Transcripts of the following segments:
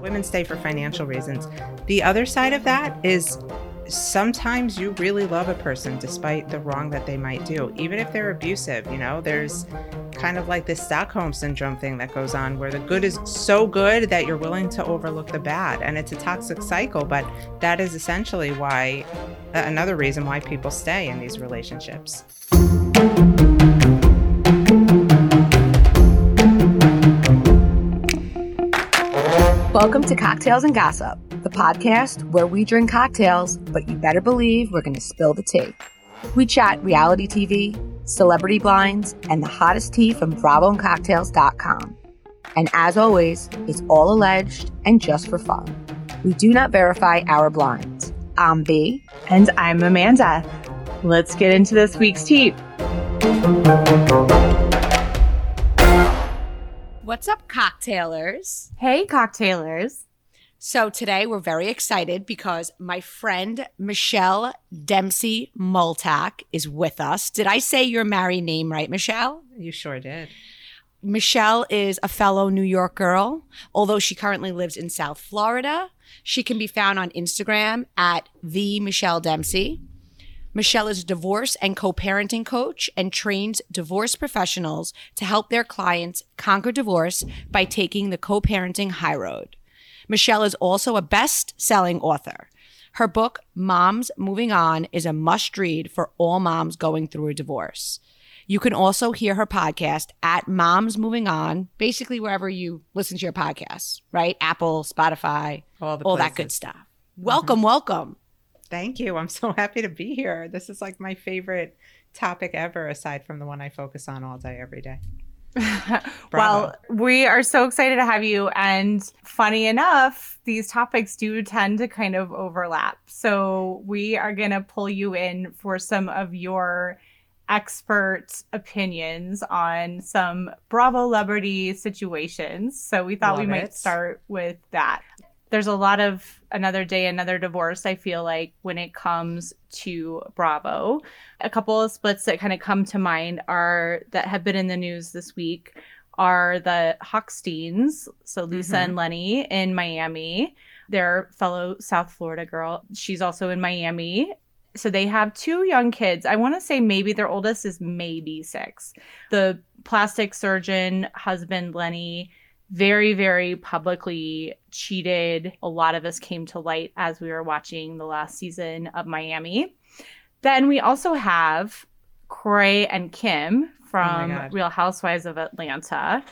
Women stay for financial reasons. The other side of that is sometimes you really love a person despite the wrong that they might do, even if they're abusive. You know, there's kind of like this Stockholm syndrome thing that goes on where the good is so good that you're willing to overlook the bad. And it's a toxic cycle, but that is essentially why another reason why people stay in these relationships. Welcome to Cocktails and Gossip, the podcast where we drink cocktails, but you better believe we're going to spill the tea. We chat reality TV, celebrity blinds, and the hottest tea from BravoandCocktails.com. And as always, it's all alleged and just for fun. We do not verify our blinds. I'm B. And I'm Amanda. Let's get into this week's tea. What's up, cocktailers? Hey, cocktailers. So, today we're very excited because my friend Michelle Dempsey Multack is with us. Did I say your married name right, Michelle? You sure did. Michelle is a fellow New York girl, although she currently lives in South Florida. She can be found on Instagram at the Michelle Dempsey. Michelle is a divorce and co parenting coach and trains divorce professionals to help their clients conquer divorce by taking the co parenting high road. Michelle is also a best selling author. Her book, Moms Moving On, is a must read for all moms going through a divorce. You can also hear her podcast at Moms Moving On, basically wherever you listen to your podcasts, right? Apple, Spotify, all, all that good stuff. Welcome, mm-hmm. welcome. Thank you. I'm so happy to be here. This is like my favorite topic ever, aside from the one I focus on all day, every day. well, we are so excited to have you. And funny enough, these topics do tend to kind of overlap. So we are going to pull you in for some of your expert opinions on some Bravo celebrity situations. So we thought we it. might start with that there's a lot of another day another divorce i feel like when it comes to bravo. A couple of splits that kind of come to mind are that have been in the news this week are the hochsteins so lisa mm-hmm. and lenny in miami. Their fellow south florida girl she's also in miami. So they have two young kids. I want to say maybe their oldest is maybe six. The plastic surgeon husband lenny very, very publicly cheated. A lot of this came to light as we were watching the last season of Miami. Then we also have Kroy and Kim from oh Real Housewives of Atlanta.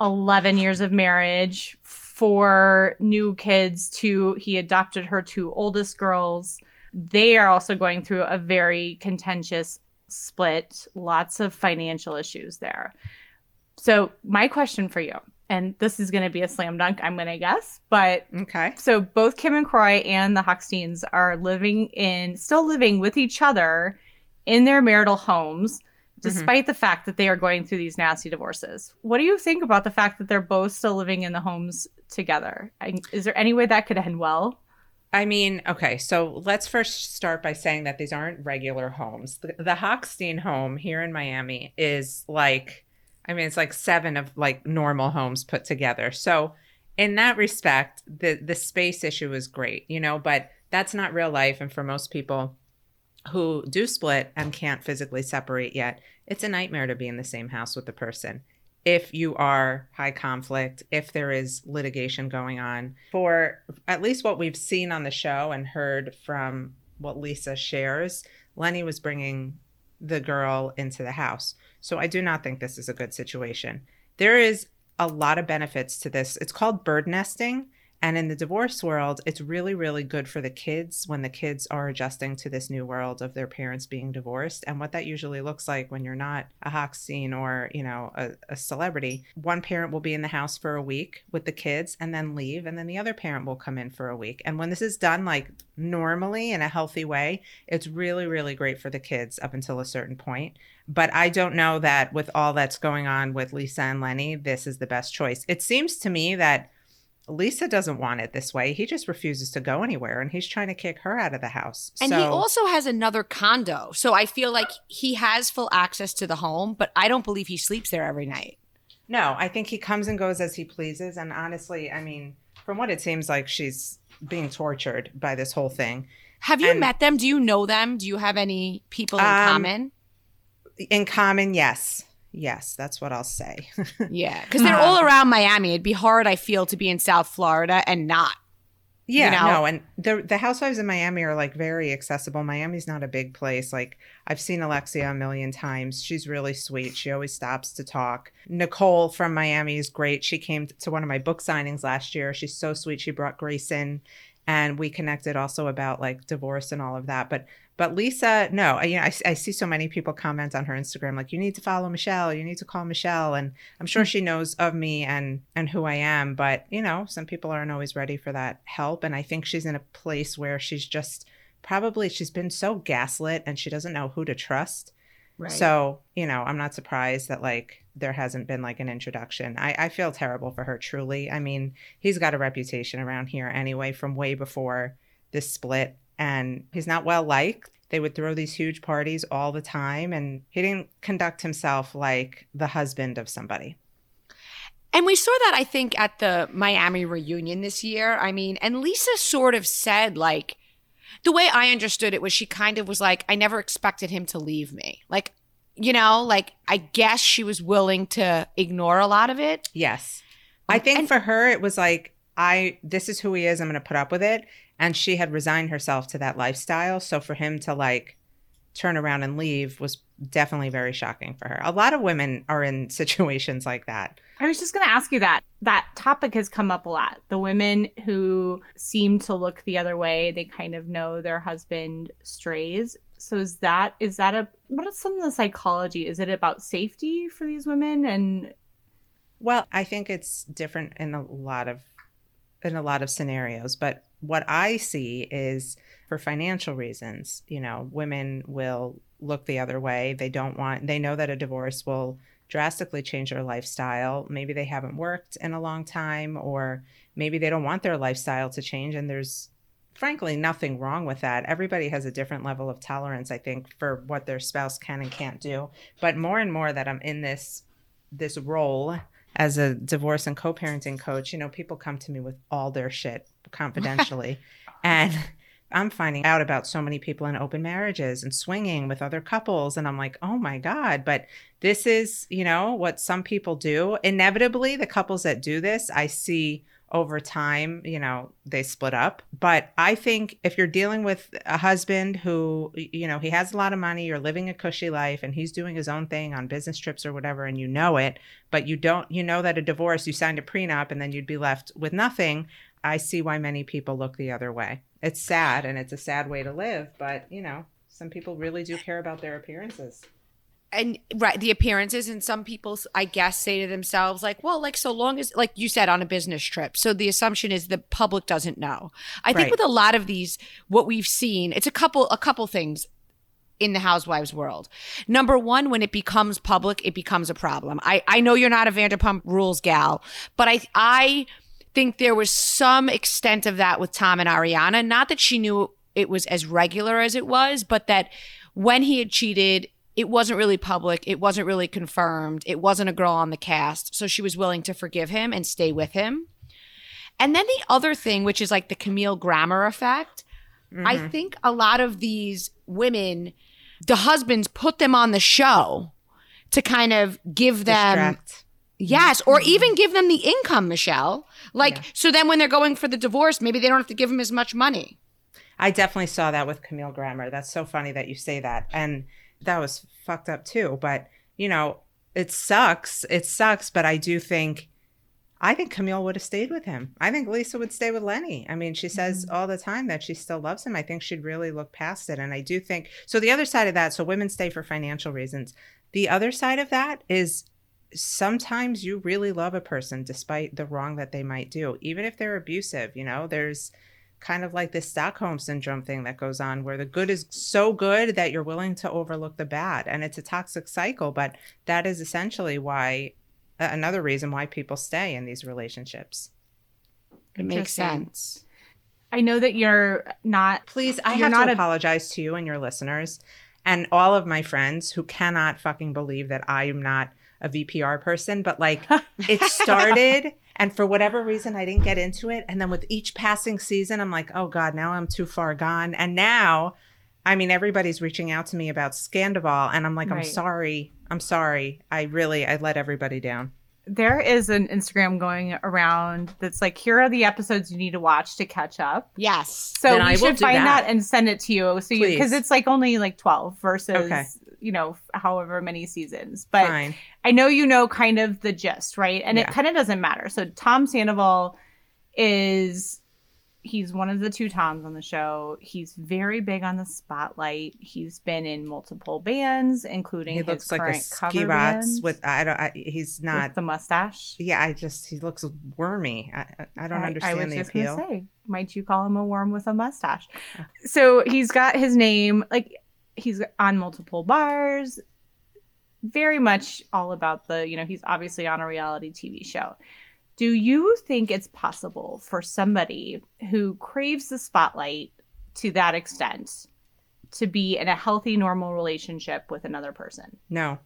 11 years of marriage, four new kids, two, he adopted her two oldest girls. They are also going through a very contentious split, lots of financial issues there. So, my question for you and this is going to be a slam dunk, I'm going to guess. But okay. So both Kim and Kroy and the Hochsteins are living in, still living with each other in their marital homes, mm-hmm. despite mm-hmm. the fact that they are going through these nasty divorces. What do you think about the fact that they're both still living in the homes together? Is there any way that could end well? I mean, okay, so let's first start by saying that these aren't regular homes. The, the Hochstein home here in Miami is like I mean, it's like seven of like normal homes put together. So in that respect, the the space issue is great, you know, but that's not real life. And for most people who do split and can't physically separate yet, it's a nightmare to be in the same house with the person. If you are high conflict, if there is litigation going on, for at least what we've seen on the show and heard from what Lisa shares, Lenny was bringing the girl into the house. So I do not think this is a good situation. There is a lot of benefits to this. It's called bird nesting. And in the divorce world, it's really, really good for the kids when the kids are adjusting to this new world of their parents being divorced and what that usually looks like when you're not a Hochstein or, you know, a, a celebrity. One parent will be in the house for a week with the kids and then leave, and then the other parent will come in for a week. And when this is done like normally in a healthy way, it's really, really great for the kids up until a certain point. But I don't know that with all that's going on with Lisa and Lenny, this is the best choice. It seems to me that Lisa doesn't want it this way. He just refuses to go anywhere and he's trying to kick her out of the house. And so, he also has another condo. So I feel like he has full access to the home, but I don't believe he sleeps there every night. No, I think he comes and goes as he pleases. And honestly, I mean, from what it seems like, she's being tortured by this whole thing. Have you And- met them? Do you know them? Do you have any people in Um, common? In common, yes. Yes, that's what I'll say. Yeah, because they're all um, around Miami. It'd be hard, I feel, to be in South Florida and not. Yeah, know? no, and the the housewives in Miami are like very accessible. Miami's not a big place. Like I've seen Alexia a million times. She's really sweet. She always stops to talk. Nicole from Miami is great. She came to one of my book signings last year. She's so sweet. She brought Grace in and we connected also about like divorce and all of that. But but Lisa, no, I, you know, I, I see so many people comment on her Instagram like you need to follow Michelle, you need to call Michelle, and I'm sure mm. she knows of me and and who I am. But you know, some people aren't always ready for that help, and I think she's in a place where she's just probably she's been so gaslit and she doesn't know who to trust. Right. So, you know, I'm not surprised that like there hasn't been like an introduction. I, I feel terrible for her, truly. I mean, he's got a reputation around here anyway from way before this split, and he's not well liked. They would throw these huge parties all the time, and he didn't conduct himself like the husband of somebody. And we saw that, I think, at the Miami reunion this year. I mean, and Lisa sort of said, like, the way I understood it was she kind of was like, I never expected him to leave me. Like, you know, like, I guess she was willing to ignore a lot of it. Yes. I um, think and- for her, it was like, I, this is who he is. I'm going to put up with it. And she had resigned herself to that lifestyle. So for him to like turn around and leave was definitely very shocking for her. A lot of women are in situations like that. I was just going to ask you that. That topic has come up a lot. The women who seem to look the other way, they kind of know their husband strays. So is that is that a what is some of the psychology? Is it about safety for these women and Well, I think it's different in a lot of in a lot of scenarios, but what I see is for financial reasons, you know, women will look the other way. They don't want they know that a divorce will drastically change their lifestyle. Maybe they haven't worked in a long time or maybe they don't want their lifestyle to change and there's frankly nothing wrong with that. Everybody has a different level of tolerance, I think, for what their spouse can and can't do. But more and more that I'm in this this role as a divorce and co-parenting coach, you know, people come to me with all their shit confidentially. and I'm finding out about so many people in open marriages and swinging with other couples and I'm like, "Oh my god, but this is, you know, what some people do. Inevitably, the couples that do this, I see over time, you know, they split up. But I think if you're dealing with a husband who, you know, he has a lot of money, you're living a cushy life, and he's doing his own thing on business trips or whatever, and you know it, but you don't, you know that a divorce, you signed a prenup, and then you'd be left with nothing. I see why many people look the other way. It's sad and it's a sad way to live, but, you know, some people really do care about their appearances. And right the appearances and some people i guess say to themselves like well like so long as like you said on a business trip. So the assumption is the public doesn't know. I think Right. with a lot of these what we've seen it's a couple a couple things in the housewives world. Number one when it becomes public it becomes a problem. I i know you're not a vanderpump rules gal but i i think there was some extent of that with tom and ariana. Not that she knew it was as regular as it was but that when he had cheated it wasn't really public. It wasn't really confirmed. It wasn't a girl on the cast. So she was willing to forgive him and stay with him. And then the other thing, which is like the Camille Grammer effect, I mm-hmm. think a lot of these women, the husbands put them on the show to kind of give them Distract. Yes, or mm-hmm. even give them the income, Michelle. Like, Yeah. so then when they're going for the divorce, maybe they don't have to give him as much money. I definitely saw that with Camille Grammer. That's so funny that you say that. And that was fucked up too. But, you know, it sucks. It sucks. But I do think, I think Camille would have stayed with him. I think Lisa would stay with Lenny. I mean, she says mm-hmm. all the time that she still loves him. I think she'd really look past it. And I do think, so the other side of that, so women stay for financial reasons. The other side of that is sometimes you really love a person despite the wrong that they might do, even if they're abusive. You know, there's kind of like this Stockholm syndrome thing that goes on where the good is so good that you're willing to overlook the bad. And it's a toxic cycle, but that is essentially why another reason why people stay in these relationships. It makes sense. I know that you're not Please, I have not to a- apologize to you and your listeners and all of my friends who cannot fucking believe that I am not a VPR person, but like it started and for whatever reason I didn't get into it and then with each passing season I'm like, "Oh god, now I'm too far gone." And now I mean everybody's reaching out to me about Scandoval and I'm like, Right. "I'm sorry. I'm sorry. I really I let everybody down." There is an Instagram going around that's like, here are the episodes you need to watch to catch up. Yes. So Then we I should do find that. that. and send it to you. So you because it's like only like twelve versus Okay. You know however many seasons. But Fine. I know you know kind of the gist, right? And Yeah. it kind of doesn't matter. So Tom Sandoval is he's one of the two Toms on the show. He's very big on the spotlight. He's been in multiple bands, including He looks like a ski cover bots with I don't I, he's with not the mustache. Yeah, I just he looks wormy. I I- I don't understand I was the just appeal. gonna say, might you call him a worm with a mustache? Oh. So he's got his name like he's on multiple bars. Very much all about the you know he's obviously on a reality TV show. Do you think it's possible for somebody who craves the spotlight to that extent to be in a healthy, normal relationship with another person? No,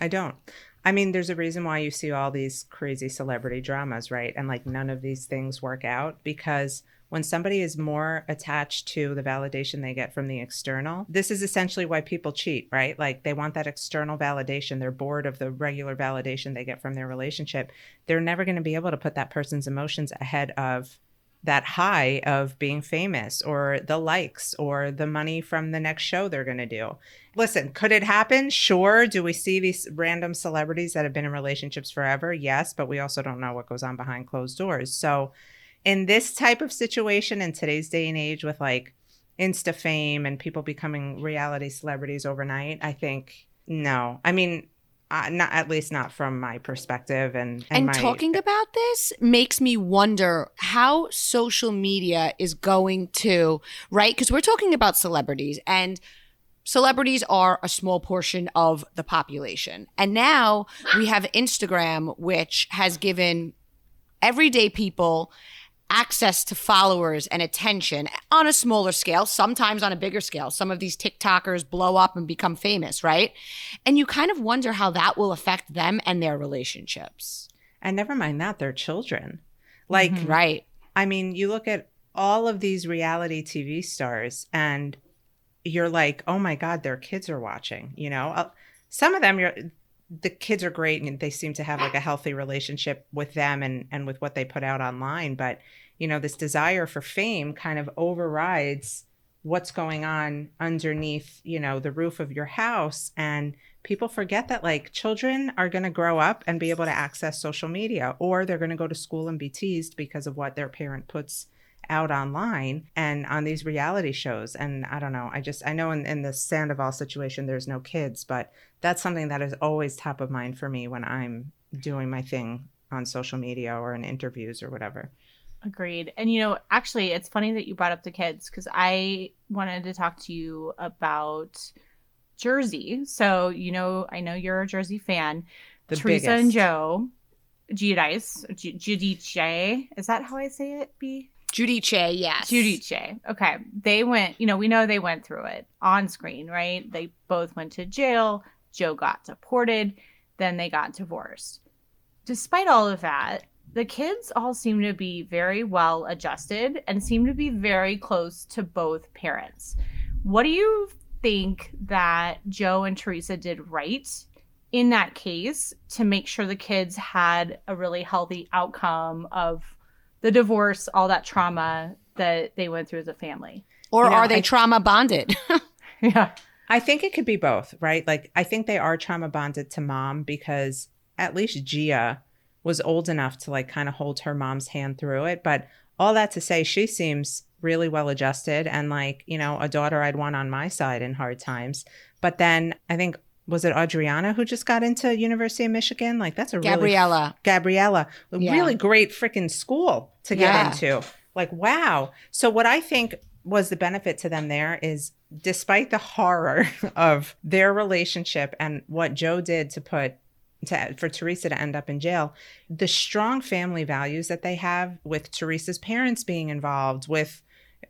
I don't. I mean, there's a reason why you see all these crazy celebrity dramas, right? And like none of these things work out because when somebody is more attached to the validation they get from the external, this is essentially why people cheat, right? Like they want that external validation. They're bored of the regular validation they get from their relationship. They're never going to be able to put that person's emotions ahead of that high of being famous or the likes or the money from the next show they're going to do. Listen, could it happen? Sure. Do we see these random celebrities that have been in relationships forever? Yes, but we also don't know what goes on behind closed doors. So, in this type of situation in today's day and age with like Insta fame and people becoming reality celebrities overnight, I think no. I mean, uh, not at least not from my perspective and And my, talking about this makes me wonder how social media is going to, right? Because we're talking about celebrities and celebrities are a small portion of the population. And now we have Instagram, which has given everyday people access to followers and attention on a smaller scale, sometimes on a bigger scale. Some of these TikTokers blow up and become famous, right? And you kind of wonder how that will affect them and their relationships. and never mind that they're children. Like Right. I mean, you look at all of these reality TV stars and you're like, "Oh my god, their kids are watching." You know, Uh, some of them you're the kids are great and they seem to have like a healthy relationship with them and and with what they put out online, but you know, this desire for fame kind of overrides what's going on underneath, you know, the roof of your house. And people forget that like children are going to grow up and be able to access social media or they're going to go to school and be teased because of what their parent puts out online and on these reality shows and i don't know i just i know in, in the sandoval situation there's no kids but that's something that is always top of mind for me when i'm doing my thing on social media or in interviews or whatever Agreed. And you know, actually, it's funny that you brought up the kids because I wanted to talk to you about Jersey. So, you know, I know you're a Jersey fan. the Teresa biggest and Joe, Giudice, Gi- Giudice. Is that how I say it? B. Giudice, yes. Giudice. Okay. They went, you know, we know they went through it on screen, right? They both went to jail. Joe got deported. Then they got divorced. Despite all of that, the kids all seem to be very well adjusted and seem to be very close to both parents. What do you think that Joe and Teresa did right in that case to make sure the kids had a really healthy outcome of the divorce, all that trauma that they went through as a family? Or You know, are they I- trauma bonded? Yeah. I think it could be both, right? Like I think they are trauma bonded to mom because at least Gia was old enough to like kind of hold her mom's hand through it. But all that to say, she seems really well adjusted and like, you know, a daughter I'd want on my side in hard times. But then I think was it Adriana who just got into University of Michigan? Like that's a really Gabriella. Gabriella, a Yeah. really great freaking school to get Yeah. into. Like, wow. So, what I think was the benefit to them there is despite the horror of their relationship and what Joe did to put to, for Teresa to end up in jail, the strong family values that they have with Teresa's parents being involved, with,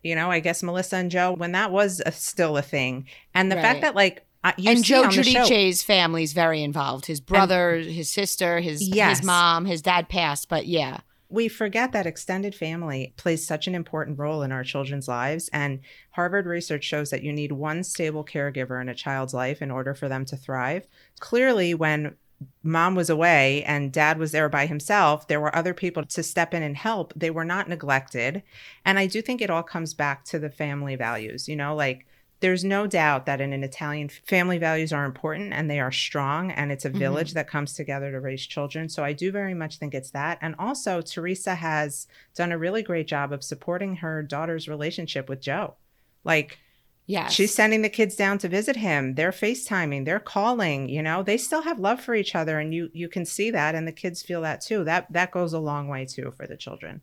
you know, I guess Melissa and Joe, when that was a, still a thing. And the Right. fact that, like, Uh, and Joe show- family is very involved. His brother, his sister, his Yes. his mom, his dad passed, but yeah. we forget that extended family plays such an important role in our children's lives. And Harvard research shows that you need one stable caregiver in a child's life in order for them to thrive. Clearly, when mom was away and dad was there by himself, there were other people to step in and help. They were not neglected. And I do think it all comes back to the family values, you know, like there's no doubt that in an Italian family values are important and they are strong and it's a mm-hmm. village that comes together to raise children. So I do very much think it's that. And also Teresa has done a really great job of supporting her daughter's relationship with Joe. Like yeah, she's sending the kids down to visit him. They're FaceTiming, they're calling, you know. They still have love for each other and you you can see that and the kids feel that too. That that goes a long way too for the children.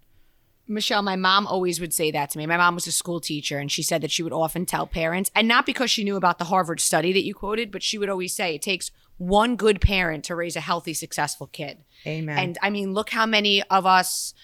Michelle, my mom always would say that to me. My mom was a school teacher, and she said that she would often tell parents, and not because she knew about the Harvard study that you quoted, but she would always say it takes one good parent to raise a healthy, successful kid. Amen. And I mean, look how many of us,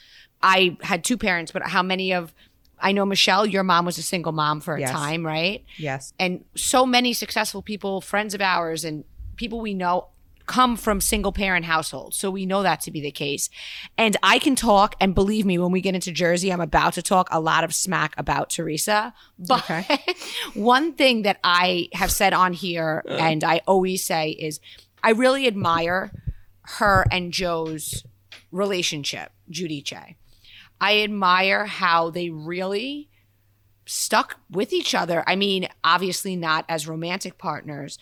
I had two parents, but how many of, I know Michelle, your mom was a single mom for a Yes. time, right? yes. And so many successful people, friends of ours, and people we know come from single parent households. So we know that to be the case. And I can talk, and believe me, when we get into Jersey, I'm about to talk a lot of smack about Teresa. But Okay. one thing that I have said on here, uh. and I always say, is I really admire her and Joe's relationship, Giudice. I admire how they really stuck with each other. I mean, obviously not as romantic partners,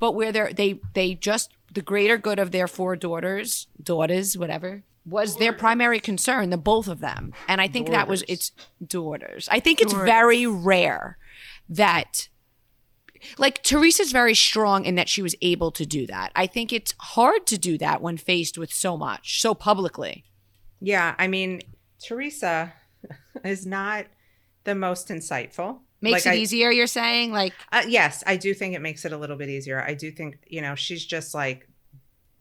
but where they're they they just the greater good of their four daughters, daughters, whatever, was their primary concern, the both of them. And I think that was it's daughters. I think it's very rare that like Teresa's very strong in that she was able to do that. I think it's hard to do that when faced with so much, so publicly. Yeah, I mean, Teresa is not the most insightful. Makes Like, it I- easier, you're saying? Like Uh, yes, I do think it makes it a little bit easier. I do think, you know, she's just like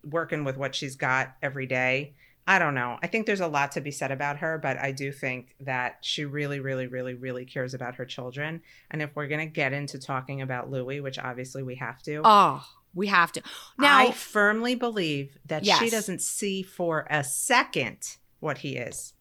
working with what she's got every day. I don't know. I think there's a lot to be said about her, but I do think that she really, really, really, really cares about her children. And if we're going to get into talking about Louis, which obviously we have to, Oh, we have to. Now, I firmly believe that she doesn't see for a second what he is.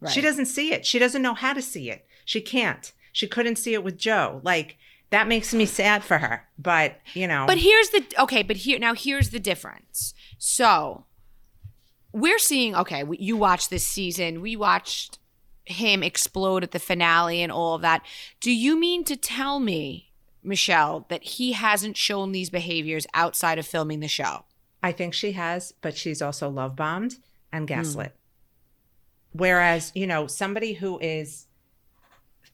Right. She doesn't see it. She doesn't know how to see it. She can't. She couldn't see it with Joe. Like that makes me sad for her. But, you know. But here's the okay, but here now here's the difference. So we're seeing okay, you watched this season. We watched him explode at the finale and all of that. Do you mean to tell me, Michelle, that he hasn't shown these behaviors outside of filming the show? I think she has, but she's also love bombed and hmm. gaslit. Whereas, you know, somebody who is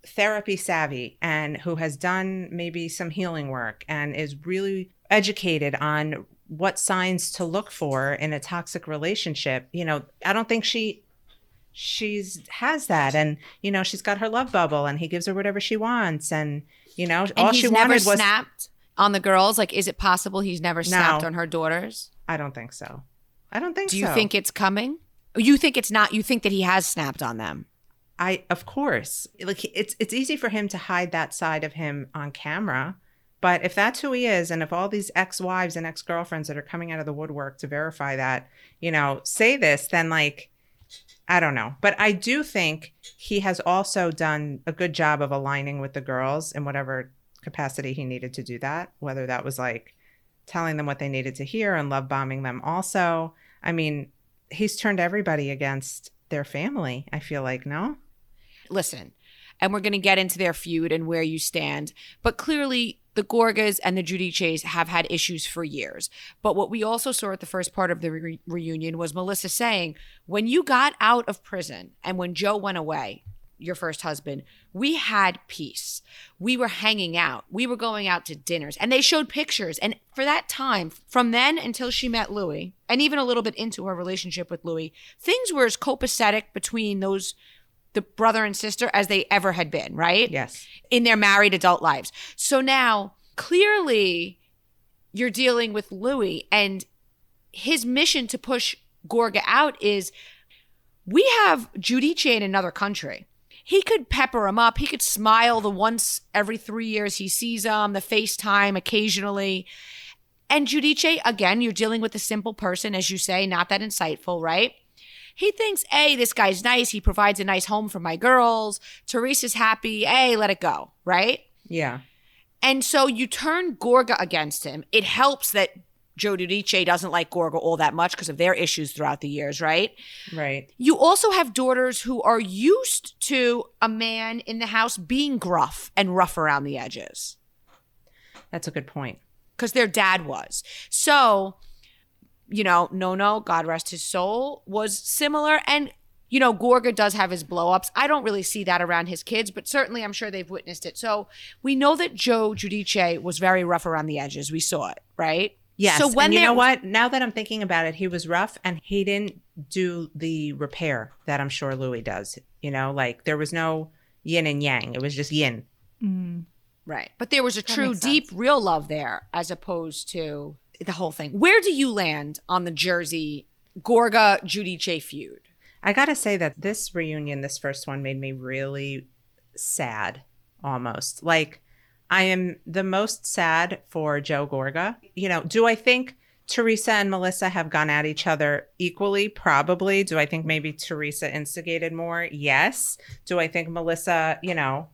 therapy savvy and who has done maybe some healing work and is really educated on what signs to look for in a toxic relationship, you know, I don't think she she's has that and you know she's got her love bubble and he gives her whatever she wants and you know And all she never wanted was snapped on the girls. Like, is it possible he's never snapped No. on her daughters? I don't think so. I don't think so. Do you so. think it's coming? You think it's not? You think that he has snapped on them? I of course like it's it's easy for him to hide that side of him on camera. But if that's who he is, and if all these ex-wives and ex-girlfriends that are coming out of the woodwork to verify that, you know, say this, then like I don't know. But I do think he has also done a good job of aligning with the girls in whatever capacity he needed to do that, whether that was like telling them what they needed to hear and love bombing them also. I mean, he's turned everybody against their family, I feel like, no? listen, and we're going to get into their feud and where you stand. But clearly, the Gorgas and the Giudices have had issues for years. But what we also saw at the first part of the re- reunion was Melissa saying, when you got out of prison and when Joe went away, your first husband, we had peace. We were hanging out. We were going out to dinners. And they showed pictures. And for that time, from then until she met Louis, and even a little bit into her relationship with Louis, things were as copacetic between those the brother and sister as they ever had been, right? Yes. In their married adult lives. So now, clearly, you're dealing with Louis, and his mission to push Gorga out is we have Giudice in another country. He could pepper him up. He could smile the once every three years he sees him, the FaceTime occasionally. And Giudice, again, you're dealing with a simple person, as you say, not that insightful, right? He thinks, hey, this guy's nice. He provides a nice home for my girls. Teresa's happy. Hey, let it go, right? Yeah. And so you turn Gorga against him. It helps that Joe Giudice doesn't like Gorga all that much because of their issues throughout the years, right? Right. You also have daughters who are used to a man in the house being gruff and rough around the edges That's a good point. because their dad was. So, you know, Nonno, God rest his soul, was similar. And, you know, Gorga does have his blow ups. I don't really see that around his kids, but certainly I'm sure they've witnessed it. So we know that Joe Giudice was very rough around the edges. We saw it, right? Yes. So when and you know what? Now that I'm thinking about it, he was rough and he didn't do the repair that I'm sure Louis does. You know, like there was no yin and yang. It was just yin. Right. But there was a true, deep, real love there as opposed to the whole thing. Where do you land on the Jersey Gorga Giudice feud? I got to say that this reunion, this first one, made me really sad almost. Like, I am the most sad for Joe Gorga. You know, do I think Teresa and Melissa have gone at each other equally? Probably. Do I think maybe Teresa instigated more? Yes. Do I think Melissa, you know,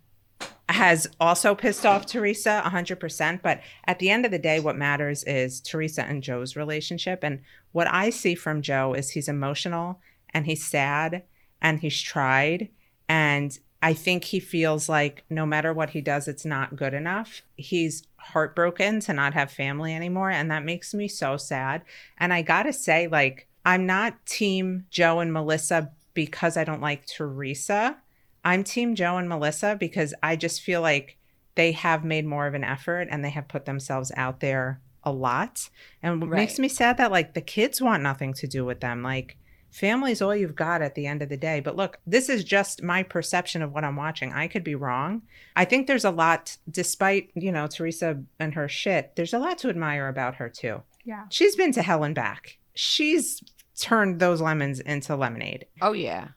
has also pissed off Teresa 100%. But at the end of the day, what matters is Teresa and Joe's relationship. And what I see from Joe is he's emotional and he's sad and he's tried. And I think he feels like no matter what he does, it's not good enough. He's heartbroken to not have family anymore. And that makes me so sad. And I got to say, like, I'm not team Joe and Melissa because I don't like Teresa. I'm team Joe and Melissa because I just feel like they have made more of an effort and they have put themselves out there a lot. And what makes me sad that like the kids want nothing to do with them. Like family's all you've got at the end of the day. But look, this is just my perception of what I'm watching. I could be wrong. I think there's a lot, despite, you know, Teresa and her shit, there's a lot to admire about her too. Yeah. She's been to hell and back. She's turned those lemons into lemonade Oh, yeah.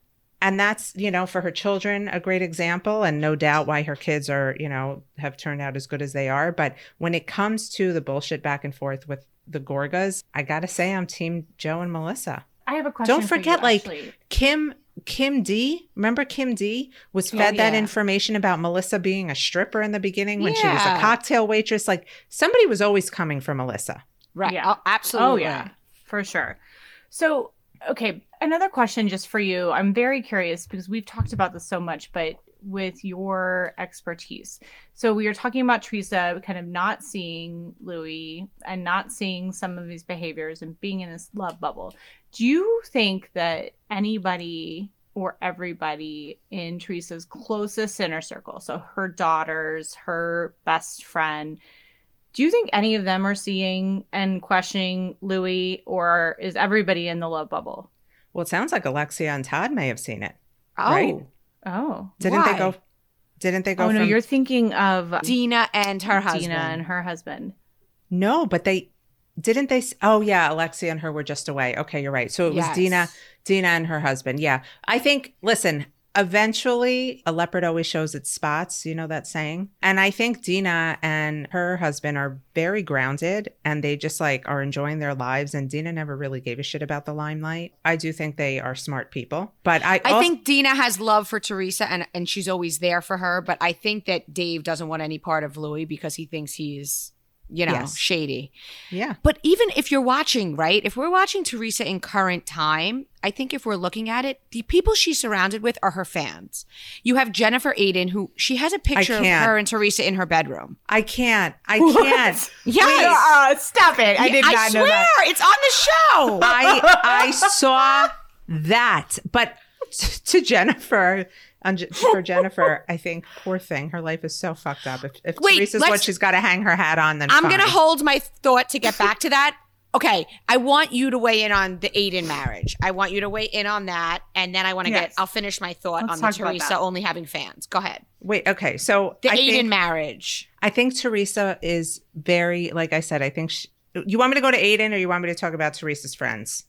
and that's you know for her children a great example and no doubt why her kids are you know have turned out as good as they are but when it comes to the bullshit back and forth with the gorgas i gotta say i'm team joe and melissa I have a question. don't for you, forget like actually. kim kim d remember kim d was oh, fed that yeah. information about melissa being a stripper in the beginning when she was a cocktail waitress like somebody was always coming for melissa Right. Yeah. Oh, absolutely. Oh yeah, for sure. So, okay, another question just for you. I'm very curious because we've talked about this so much, but with your expertise. So we are talking about Teresa kind of not seeing Louis and not seeing some of these behaviors and being in this love bubble. Do you think that anybody or everybody in Teresa's closest inner circle, so her daughters, her best friend, do you think any of them are seeing and questioning Louis, or is everybody in the love bubble? well it sounds like alexia and todd may have seen it Oh. Right? Oh, didn't Why? they go didn't they go oh no, from you're thinking of Dina and her husband. Dina and her husband. No, but they didn't they Oh yeah, Alexia and her were just away. Okay, you're right. So it was Yes. Dina, Dina and her husband. Yeah. I think listen, eventually a leopard always shows its spots, you know that saying? And I think Dina and her husband are very grounded and they just like are enjoying their lives and Dina never really gave a shit about the limelight. I do think they are smart people. But I I also- think Dina has love for Teresa and, and she's always there for her, but I think that Dave doesn't want any part of Louis because he thinks he's, you know, Yes. shady. yeah. But even if you're watching, right? If we're watching Teresa in current time, I think if we're looking at it, the people she's surrounded with are her fans. You have Jennifer Aydin, who she has a picture of her and Teresa in her bedroom. I can't. I can't. Yes. Uh, stop it! I did I not know swear, that. it's on the show. I I saw that, but t- to Jennifer, on Je- for Jennifer, I think poor thing, her life is so fucked up. If, if Wait, Teresa's what she's got to hang her hat on, then I'm gonna hold my thought to get back to that. Okay, I want you to weigh in on the Aydin marriage. I want you to weigh in on that, and then I want to Yes. get. I'll finish my thought Let's on the Teresa only having fans. Go ahead. Wait, okay, so The I Aydin think, marriage. I think Teresa is very, like I said, I think she, you want me to go to Aydin or you want me to talk about Teresa's friends?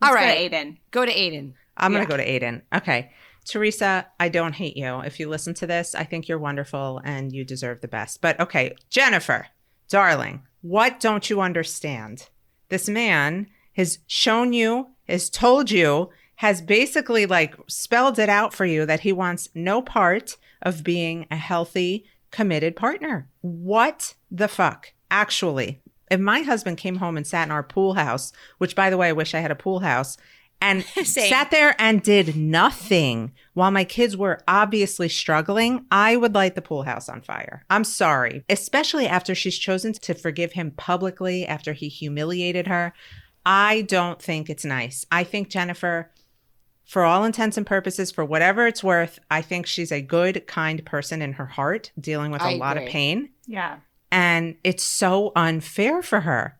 All Let's go to Aydin. go to Aydin. I'm Yeah. gonna go to Aydin. Okay. Teresa, I don't hate you. If you listen to this, I think you're wonderful and you deserve the best. But okay, Jennifer, darling, what don't you understand? This man has shown you, has told you, has basically like spelled it out for you that he wants no part of being a healthy, committed partner. What the fuck? Actually, if my husband came home and sat in our pool house, which by the way, I wish I had a pool house, and sat there and did nothing while my kids were obviously struggling, I would light the pool house on fire. I'm sorry, especially after she's chosen to forgive him publicly after he humiliated her. I don't think it's nice. I think Jennifer, for all intents and purposes, for whatever it's worth, I think she's a good, kind person in her heart, dealing with a I lot of pain. Yeah. And it's so unfair for her.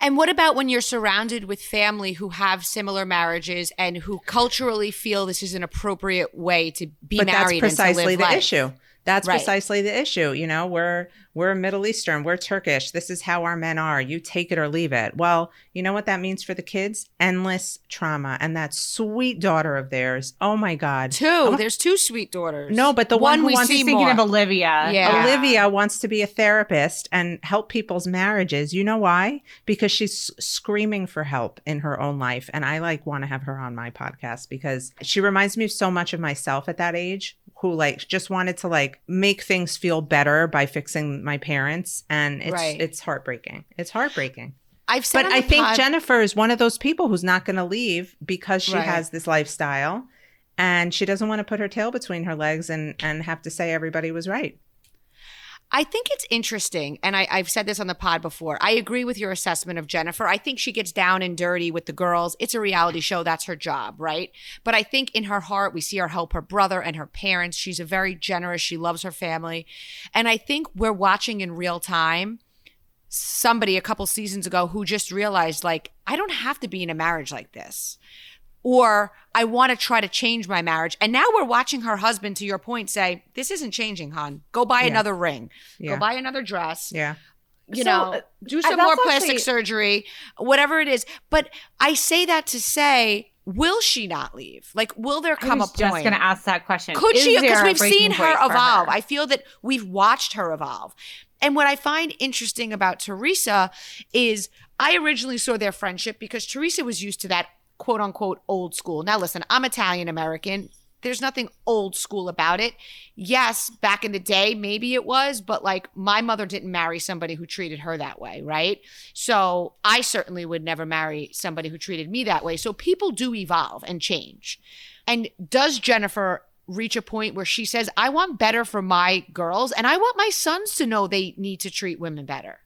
And what about when you're surrounded with family who have similar marriages and who culturally feel this is an appropriate way to be but that's married and to precisely live the life? issue that's Right. precisely the issue you know we're we're middle eastern we're turkish this is how our men are you take it or leave it well you know what that means for the kids endless trauma and that sweet daughter of theirs oh my god Two. There's two sweet daughters. No, but the one who we wants- see He's thinking more. of Olivia. Yeah. Olivia wants to be a therapist and help people's marriages. You know why? Because she's screaming for help in her own life. And I like want to have her on my podcast because she reminds me so much of myself at that age who like just wanted to like make things feel better by fixing my parents. And it's Right. it's heartbreaking. It's heartbreaking. I've said But I think pod- Jennifer is one of those people who's not going to leave because she Right. has this lifestyle and she doesn't want to put her tail between her legs and and have to say everybody was right. I think it's interesting, and I, I've said this on the pod before. I agree with your assessment of Jennifer. I think she gets down and dirty with the girls. It's a reality show. That's her job, right? But I think in her heart, we see her help her brother and her parents. She's a very generous, she loves her family. And I think we're watching in real time somebody a couple seasons ago who just realized, like, I don't have to be in a marriage like this. Or I want to try to change my marriage. And now we're watching her husband, to your point, say, This isn't changing, hon. Go buy Yeah. another ring. Yeah. Go buy another dress. Yeah. You So, know, uh, do some more plastic actually- surgery, whatever it is. But I say that to say, will she not leave? Like, will there come a was just point? going to ask that question. Could Is she? Because we've seen her point for evolve. I feel that we've watched her evolve. And what I find interesting about Teresa is I originally saw their friendship because Teresa was used to that quote unquote old school. Now, listen, I'm Italian American. There's nothing old school about it. Yes, back in the day, maybe it was, but like my mother didn't marry somebody who treated her that way, right? So I certainly would never marry somebody who treated me that way. So people do evolve and change. And does Jennifer reach a point where she says, I want better for my girls and I want my sons to know they need to treat women better?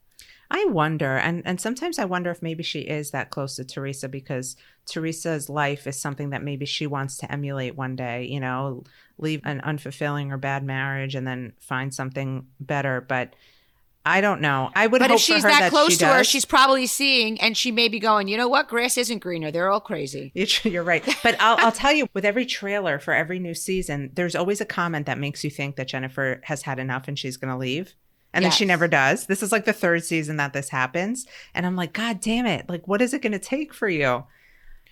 I wonder, and and sometimes I wonder if maybe she is that close to Teresa because Teresa's life is something that maybe she wants to emulate one day. You know, leave an unfulfilling or bad marriage and then find something better. But I don't know. I would But hope if she's her that, that close she to her, does. she's probably seeing and she may be going, you know what? Grass isn't greener. They're all crazy. You're you're right. But I'll, I'll tell you, with every trailer for every new season, there's always a comment that makes you think that Jennifer has had enough and she's going to leave. And then she never does. This is like the third season that this happens. And I'm like, God damn it. Like, what is it going to take for you?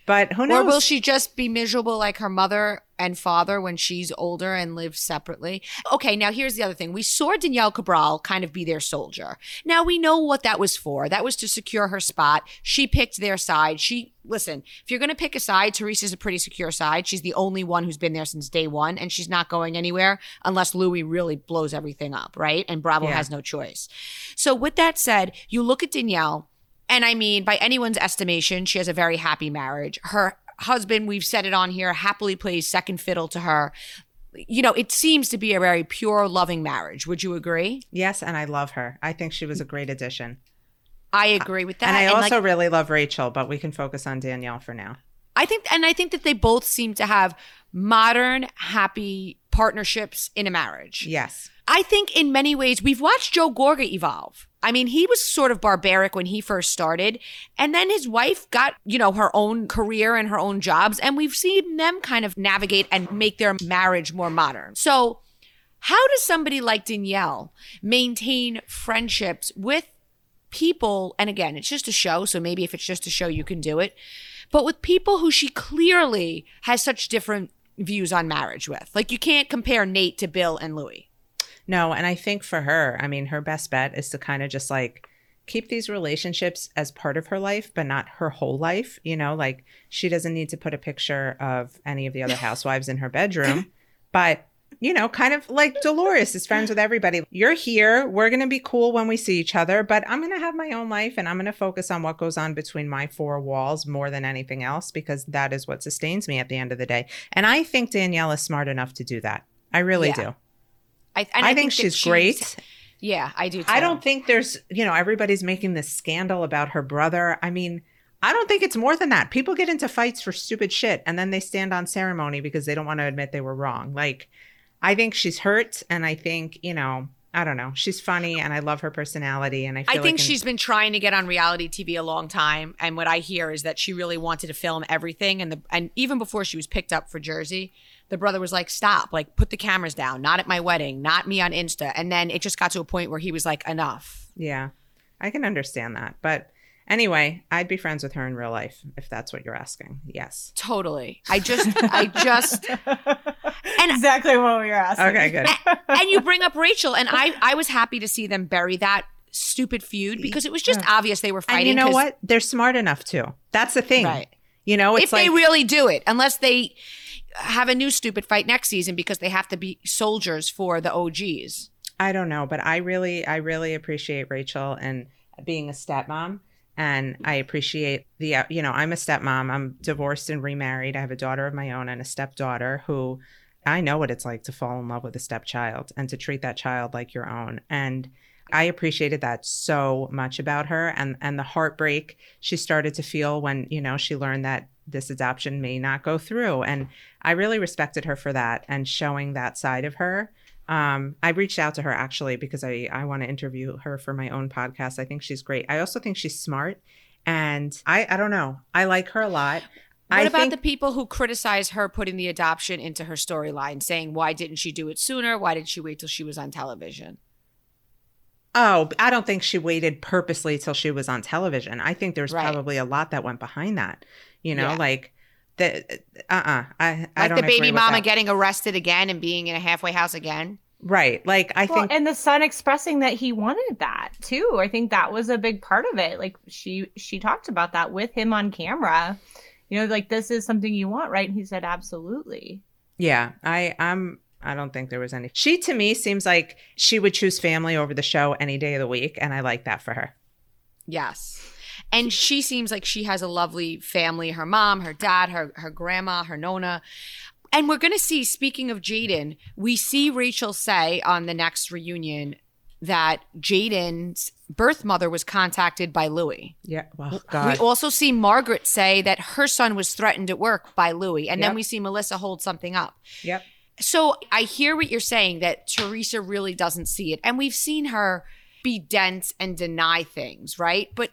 But who knows? Or will she just be miserable like her mother and father when she's older and lives separately? Okay, now here's the other thing. We saw Danielle Cabral kind of be their soldier. Now we know what that was for. That was to secure her spot. She picked their side. She, listen, if you're going to pick a side, Teresa's a pretty secure side. She's the only one who's been there since day one, and she's not going anywhere unless Louis really blows everything up, right? And Bravo Yeah. has no choice. So, with that said, you look at Danielle. And I mean, by anyone's estimation, she has a very happy marriage. Her husband, we've said it on here, happily plays second fiddle to her. You know, it seems to be a very pure, loving marriage. Would you agree? Yes, and I love her. I think she was a great addition. I agree with that. and I like, also really love Rachel, but we can focus on Danielle for now. I think, and I think that they both seem to have modern, happy partnerships in a marriage. Yes. I think in many ways we've watched Joe Gorga evolve. I mean, he was sort of barbaric when he first started, and then his wife got, you know, her own career and her own jobs, and we've seen them kind of navigate and make their marriage more modern. So, how does somebody like Danielle maintain friendships with people? And again, it's just a show, so maybe if it's just a show, you can do it. But with people who she clearly has such different views on marriage with. Like you can't compare Nate to Bill and Louis. No, and I think for her, I mean, her best bet is to kind of just like keep these relationships as part of her life, but not her whole life. You know, like she doesn't need to put a picture of any of the other housewives in her bedroom, but you know, kind of like Dolores is friends with everybody. You're here. We're going to be cool when we see each other, but I'm going to have my own life and I'm going to focus on what goes on between my four walls more than anything else because that is what sustains me at the end of the day. And I think Danielle is smart enough to do that. I really Yeah. do. I, I, I think, that she's great. Yeah, I do. Too. I don't think there's, you know, everybody's making this scandal about her brother. I mean, I don't think it's more than that. People get into fights for stupid shit and then they stand on ceremony because they don't want to admit they were wrong. Like, I think she's hurt and I think, you know, I don't know. She's funny and I love her personality and I feel I think like in- she's been trying to get on reality TV a long time, and what I hear is that she really wanted to film everything, and the and even before she was picked up for Jersey, the brother was like, "Stop! Like, put the cameras down. Not at my wedding. Not me on Insta." And then it just got to a point where he was like, "Enough." Yeah. I can understand that. But anyway, I'd be friends with her in real life if that's what you're asking. Yes. Totally. I just, I just, and exactly what we were asking. Okay, good. and you bring up Rachel, and I, I was happy to see them bury that stupid feud because it was just obvious they were fighting. And you know what? They're smart enough to. That's the thing. Right. You know, it's if like they really do it, unless they have a new stupid fight next season because they have to be soldiers for the OGs. I don't know, but I really, I really appreciate Rachel and being a stepmom. And I appreciate the, uh, you know, I'm a stepmom. I'm divorced and remarried. I have a daughter of my own and a stepdaughter who I know what it's like to fall in love with a stepchild and to treat that child like your own. And I appreciated that so much about her and and the heartbreak she started to feel when, you know, she learned that this adoption may not go through. And I really respected her for that and showing that side of her. Um, I reached out to her actually because I, I want to interview her for my own podcast. I think she's great. I also think she's smart and I, I don't know. I like her a lot. What I about think, the people who criticize her putting the adoption into her storyline, saying why didn't she do it sooner? Why did she wait till she was on television? Oh, I don't think she waited purposely till she was on television. I think there's Right. probably a lot that went behind that. You know, Yeah. like the uh uh I I Like don't the baby mama getting arrested again and being in a halfway house again. right. Like I Well, think and the son expressing that he wanted that too. I think that was a big part of it. Like she she talked about that with him on camera. You know, like this is something you want, right? And he said absolutely. Yeah, I I'm I don't think there was any. She to me seems like she would choose family over the show any day of the week, and I like that for her. Yes. And she seems like she has a lovely family her mom, her dad, her, her grandma, her Nona. And we're going to see, speaking of Jaden, we see Rachel say on the next reunion that Jaden's birth mother was contacted by Louis. Yeah. Well, We also see Margaret say that her son was threatened at work by Louis. And then we see Melissa hold something up. yep. So I hear what you're saying that Teresa really doesn't see it. And we've seen her be dense and deny things, right? But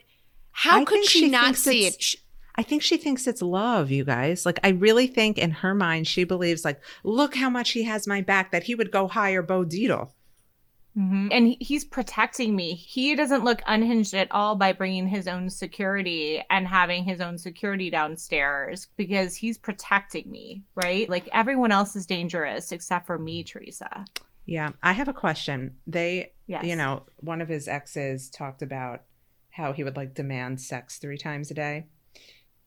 how I could she, she not see it? Sh- I think she thinks it's love, you guys. Like I really think in her mind she believes like, look how much he has my back that he would go hire Bo Dietl. Mm-hmm. And he's protecting me. He doesn't look unhinged at all by bringing his own security and having his own security downstairs because he's protecting me, right? Like everyone else is dangerous except for me, Teresa. Yeah, I have a question. They, Yes. you know, one of his exes talked about how he would like demand sex three times a day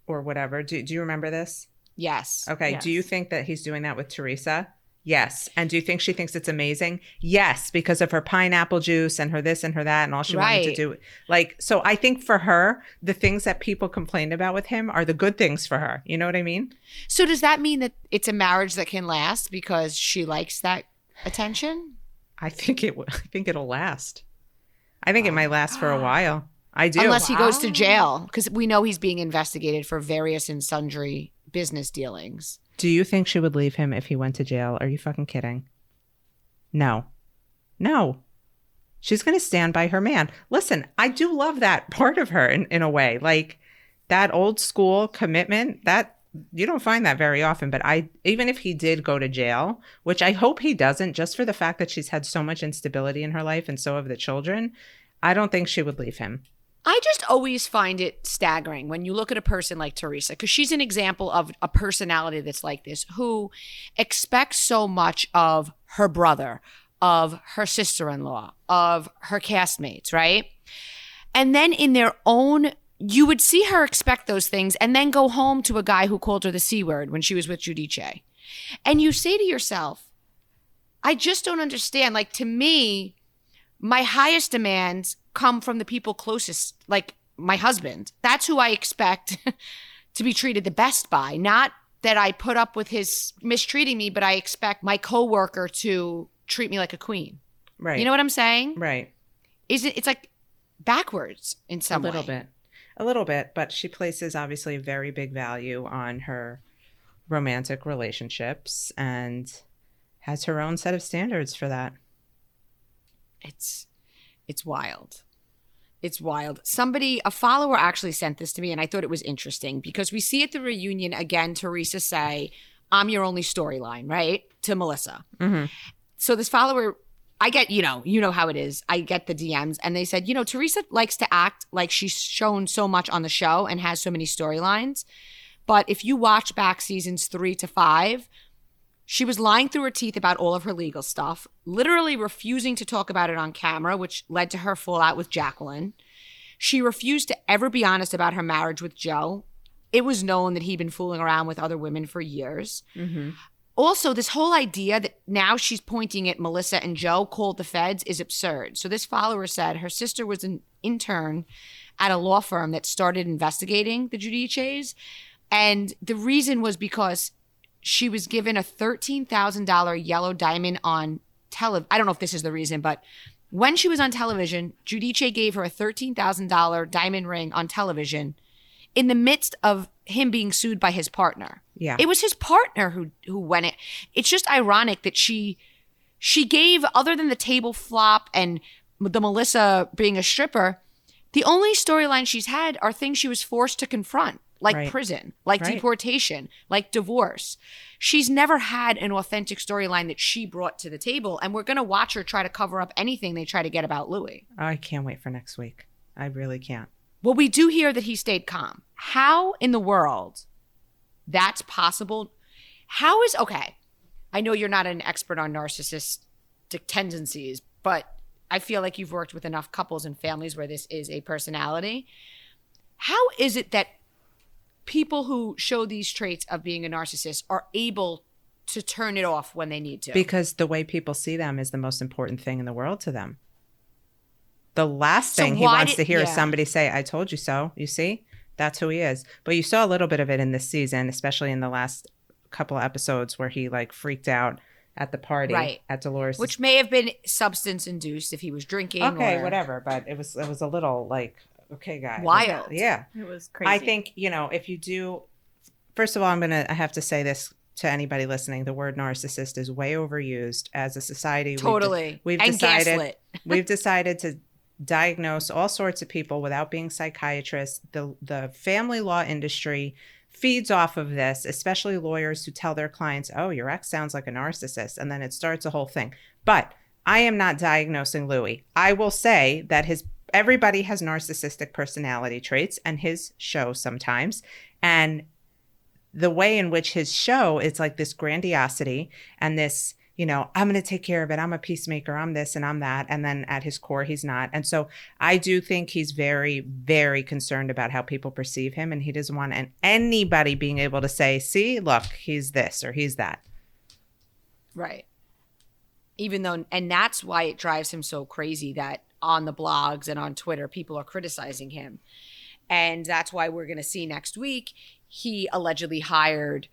or whatever. Do, do you remember this? yes. Okay. Do you think that he's doing that with Teresa? Yes. And do you think she thinks it's amazing? Yes, because of her pineapple juice and her this and her that and all she wanted to do. Like, so I think for her, the things that people complain about with him are the good things for her. You know what I mean? So does that mean that it's a marriage that can last because she likes that attention? I think it. w- I think it'll last. I think it oh, might last for a while. I do. Unless he goes to jail because we know he's being investigated for various and sundry business dealings. Do you think she would leave him if he went to jail? Are you fucking kidding? No. No. She's going to stand by her man. Listen, I do love that part of her in, in a way. Like that old school commitment, that you don't find that very often. But I, even if he did go to jail, which I hope he doesn't, just for the fact that she's had so much instability in her life and so have the children, I don't think she would leave him. I just always find it staggering when you look at a person like Teresa, because she's an example of a personality that's like this, who expects so much of her brother, of her sister in law, of her castmates, right? And then in their own, you would see her expect those things and then go home to a guy who called her the C word when she was with Giudice. And you say to yourself, I just don't understand. Like, to me, my highest demands come from the people closest, like my husband. That's who I expect to be treated the best by, not that I put up with his mistreating me, but I expect my coworker to treat me like a queen. Right. You know what I'm saying? Right. Is it? It's like backwards in some a little way. bit. A little bit, but she places obviously a very big value on her romantic relationships and has her own set of standards for that. It's it's wild. It's wild. Somebody, a follower actually sent this to me, and I thought it was interesting because we see at the reunion again Teresa say, I'm your only storyline, right? To Melissa. Mm-hmm. So this follower, I get, you know, you know how it is. I get the DMs, and they said, you know, Teresa likes to act like she's shown so much on the show and has so many storylines. But if you watch back seasons three to five, she was lying through her teeth about all of her legal stuff, literally refusing to talk about it on camera, which led to her fallout with Jacqueline. She refused to ever be honest about her marriage with Joe. It was known that he'd been fooling around with other women for years. Mm-hmm. Also, this whole idea that now she's pointing at Melissa and Joe called the feds is absurd. So, this follower said her sister was an intern at a law firm that started investigating the Giudices. And the reason was because she was given a $13,000 yellow diamond on tele. I don't know if this is the reason, but when she was on television, Giudice gave her a $13,000 diamond ring on television in the midst of him being sued by his partner. Yeah. It was his partner who who went it. It's just ironic that she she gave other than the table flop and the Melissa being a stripper, the only storyline she's had are things she was forced to confront, like Right. prison, like Right. deportation, like divorce. She's never had an authentic storyline that she brought to the table, and we're gonna watch her try to cover up anything they try to get about Louis. I can't wait for next week. I really can't. Well, we do hear that he stayed calm. How in the world that's possible? How is okay? I know you're not an expert on narcissistic tendencies, but I feel like you've worked with enough couples and families where this is a personality. How is it that people who show these traits of being a narcissist are able to turn it off when they need to? Because the way people see them is the most important thing in the world to them. The last So thing he wants did- to hear is somebody say, I told you so. You see? That's who he is. But you saw a little bit of it in this season, especially in the last couple episodes where he like freaked out at the party Right. at Dolores. Which may have been substance induced if he was drinking. okay, or- whatever. But it was it was a little like, okay, guys. Wild. Yeah. It was crazy. I think, you know, if you do, first of all, I'm going to, I have to say this to anybody listening. The word narcissist is way overused as a society. We've de- Totally. We've, decided, we've decided to diagnose all sorts of people without being psychiatrists. The, the family law industry feeds off of this, especially lawyers who tell their clients, oh, your ex sounds like a narcissist. And then it starts a whole thing. But I am not diagnosing Louis. I will say that his everybody has narcissistic personality traits and his show sometimes. And the way in which his show is like this grandiosity and this, you know, I'm going to take care of it. I'm a peacemaker. I'm this and I'm that. And then at his core, he's not. And so I do think he's very, very concerned about how people perceive him. And he doesn't want an- anybody being able to say, see, look, he's this or he's that. Right. Even though, and that's why it drives him so crazy that on the blogs and on Twitter, people are criticizing him. And that's why we're going to see next week he allegedly hired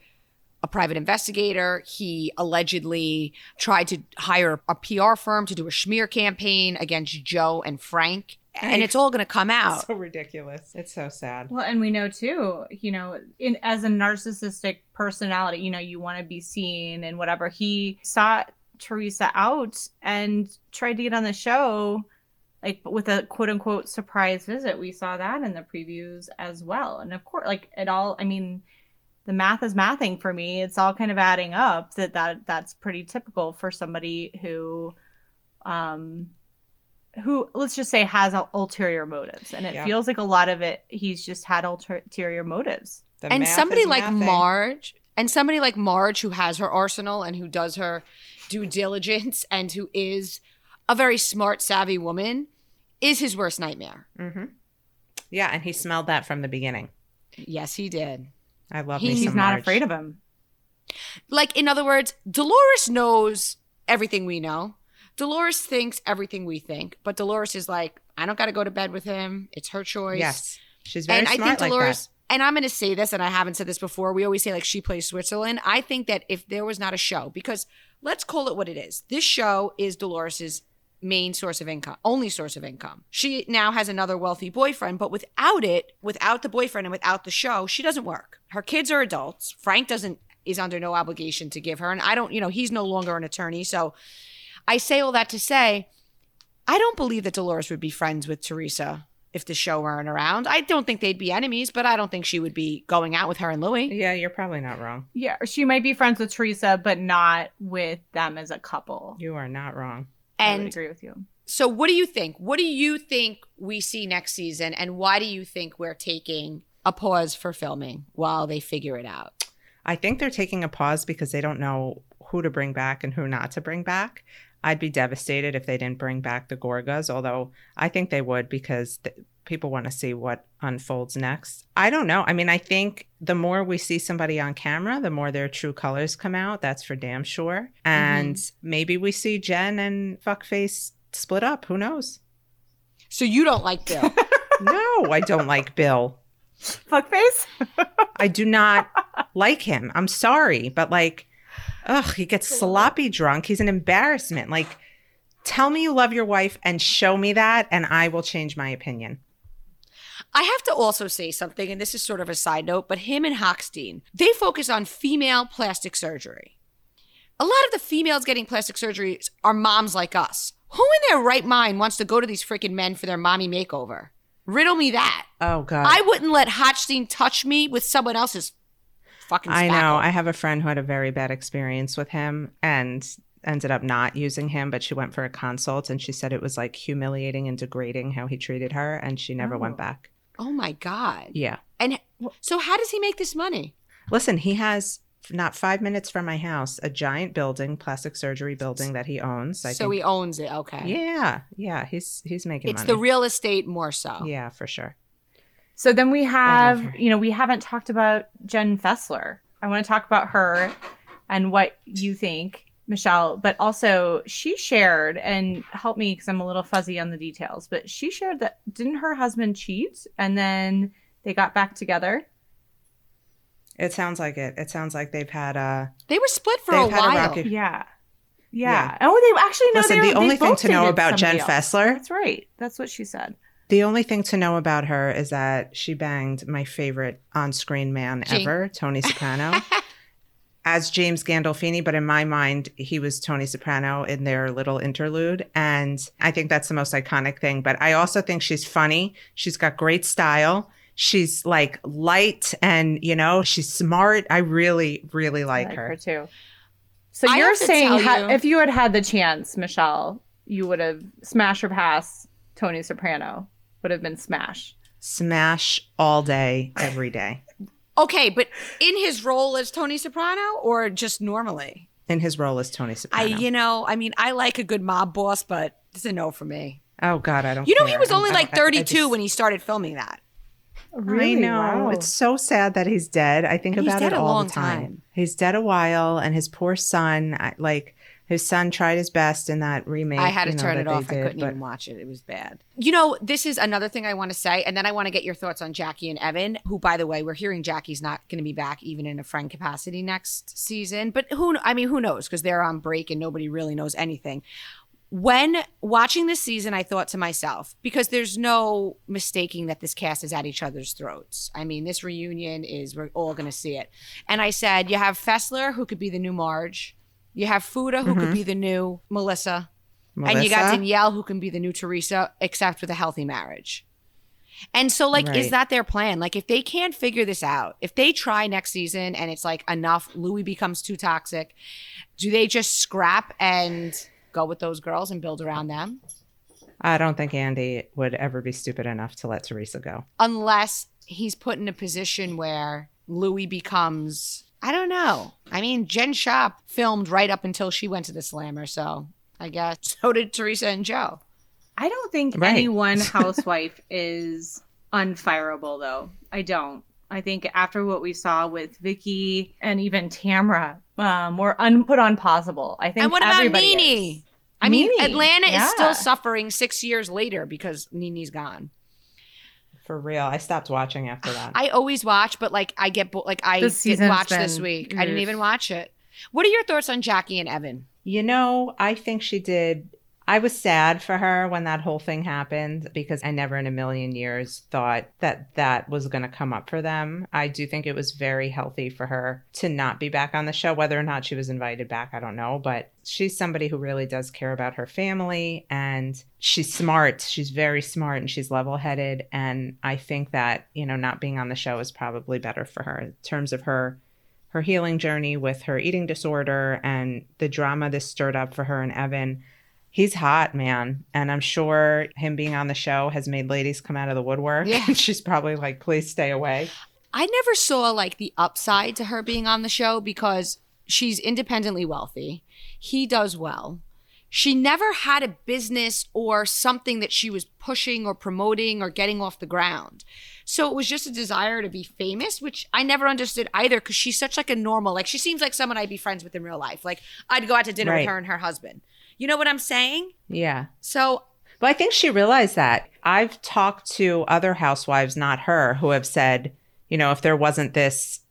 a private investigator. He allegedly tried to hire a PR firm to do a smear campaign against Joe and Frank. And it's all going to come out. So ridiculous. It's so sad. Well, and we know too, you know, in as a narcissistic personality, you know, you want to be seen and whatever. He sought Teresa out and tried to get on the show, like with a quote unquote surprise visit. We saw that in the previews as well. And of course, like it all, I mean, the math is mathing for me. It's all kind of adding up that, that that's pretty typical for somebody who um who let's just say has ulterior motives and it yeah. feels like a lot of it he's just had ulterior motives the and somebody like mathing. marge and somebody like marge who has her arsenal and who does her due diligence and who is a very smart savvy woman is his worst nightmare mm-hmm. yeah and he smelled that from the beginning yes he did i love he, he's not afraid of him like in other words dolores knows everything we know Dolores thinks everything we think, but Dolores is like, I don't got to go to bed with him. It's her choice. Yes, she's very and smart I think Dolores. Like and I'm going to say this, and I haven't said this before. We always say like she plays Switzerland. I think that if there was not a show, because let's call it what it is. This show is Dolores's main source of income, only source of income. She now has another wealthy boyfriend, but without it, without the boyfriend and without the show, she doesn't work. Her kids are adults. Frank doesn't is under no obligation to give her, and I don't, you know, he's no longer an attorney, so I say all that to say, I don't believe that Dolores would be friends with Teresa if the show weren't around. I don't think they'd be enemies, but I don't think she would be going out with her and Louis. Yeah, you're probably not wrong. Yeah, she might be friends with Teresa, but not with them as a couple. You are not wrong. And I agree with you. So, what do you think? What do you think we see next season, and why do you think we're taking a pause for filming while they figure it out? I think they're taking a pause because they don't know who to bring back and who not to bring back. I'd be devastated if they didn't bring back the Gorgas, although I think they would because th- people want to see what unfolds next. I don't know. I mean, I think the more we see somebody on camera, the more their true colors come out. That's for damn sure. And mm-hmm. maybe we see Jen and Fuckface split up. Who knows? So you don't like Bill? no, I don't like Bill. Fuckface? I do not like him. I'm sorry, but like Ugh, he gets sloppy drunk. He's an embarrassment. Like, tell me you love your wife and show me that, and I will change my opinion. I have to also say something, and this is sort of a side note, but him and Hochstein, they focus on female plastic surgery. A lot of the females getting plastic surgeries are moms like us. Who in their right mind wants to go to these freaking men for their mommy makeover? Riddle me that. Oh, God. I wouldn't let Hochstein touch me with someone else's fucking I know. I have a friend who had a very bad experience with him and ended up not using him, but she went for a consult and she said it was like humiliating and degrading how he treated her and she never oh. went back. Oh my God. Yeah. And so how does he make this money? Listen, he has not five minutes from my house, a giant building, plastic surgery building that he owns. I so think. he owns it. Okay. Yeah, yeah. He's he's making. It's money. the real estate more so. Yeah, for sure. So then we have, you know, we haven't talked about Jen Fessler. I want to talk about her and what you think, Michelle, but also she shared and help me because I'm a little fuzzy on the details, but she shared that didn't her husband cheat and then they got back together? It sounds like it. It sounds like they've had a. They were split for a while. A yeah. Yeah. yeah. Oh, they actually know. Listen, the only thing to know about Jen else. Fessler. That's right. That's what she said. The only thing to know about her is that she banged my favorite on screen man ever, Tony Soprano, as James Gandolfini. But in my mind, he was Tony Soprano in their little interlude. And I think that's the most iconic thing. But I also think she's funny. She's got great style. She's like light and, you know, she's smart. I really, really like, like her. her. too. So you're saying ha- you. if you had had the chance, Michelle, you would have smashed or passed Tony Soprano would have been Smash. Smash all day, every day. Okay, but in his role as Tony Soprano or just normally? In his role as Tony Soprano. I, you know, I mean, I like a good mob boss, but it's a no for me. Oh God, I don't. You know, care. he was only like 32 just... when he started filming that. Really? I know. Wow. It's so sad that he's dead. I think and about it all the time. time. He's dead a while, and his poor son, like his son tried his best in that remake. I had to you know, turn it off. Did, I couldn't but... even watch it. It was bad. You know, this is another thing I want to say, and then I want to get your thoughts on Jackie and Evan, who, by the way, we're hearing Jackie's not going to be back even in a friend capacity next season. But who? I mean, who knows? Because they're on break and nobody really knows anything. When watching this season, I thought to myself, because there's no mistaking that this cast is at each other's throats. I mean, this reunion is, we're all going to see it. And I said, you have Fessler, who could be the new Marge. You have Fuda, who mm-hmm. could be the new Melissa. Melissa. And you got Danielle, who can be the new Teresa, except with a healthy marriage. And so, like, right. is that their plan? Like, if they can't figure this out, if they try next season and it's like enough, Louis becomes too toxic, do they just scrap and go with those girls and build around them? I don't think Andy would ever be stupid enough to let Teresa go. Unless he's put in a position where Louis becomes, I don't know. I mean, Jen Shah filmed right up until she went to the Slammer, so I guess so did Teresa and Joe. I don't think Right. any one housewife is unfireable, though. I don't. I think after what we saw with Vicki and even Tamra, um, were un- put on possible. I think. And what about everybody Nene? is. I mean, Nene, Atlanta is still suffering six years later because Nene's gone. For real. I stopped watching after that. I always watch, but like I get bo- like I didn't season's watch this been- week. I didn't even watch it. What are your thoughts on Jackie and Evan? You know, I think she did. I was sad for her when that whole thing happened because I never in a million years thought that that was going to come up for them. I do think it was very healthy for her to not be back on the show. Whether or not she was invited back, I don't know. But she's somebody who really does care about her family and she's smart. She's very smart and she's level headed. And I think that, you know, not being on the show is probably better for her in terms of her her healing journey with her eating disorder and the drama this stirred up for her and Evan. He's hot, man. And I'm sure him being on the show has made ladies come out of the woodwork. Yeah. She's probably like, please stay away. I never saw like the upside to her being on the show because she's independently wealthy. He does well. She never had a business or something that she was pushing or promoting or getting off the ground. So it was just a desire to be famous, which I never understood either because she's such like a normal, like she seems like someone I'd be friends with in real life. Like I'd go out to dinner Right. with her and her husband. You know what I'm saying? Yeah. So But I think she realized that. I've talked to other housewives, not her, who have said, you know, if there wasn't this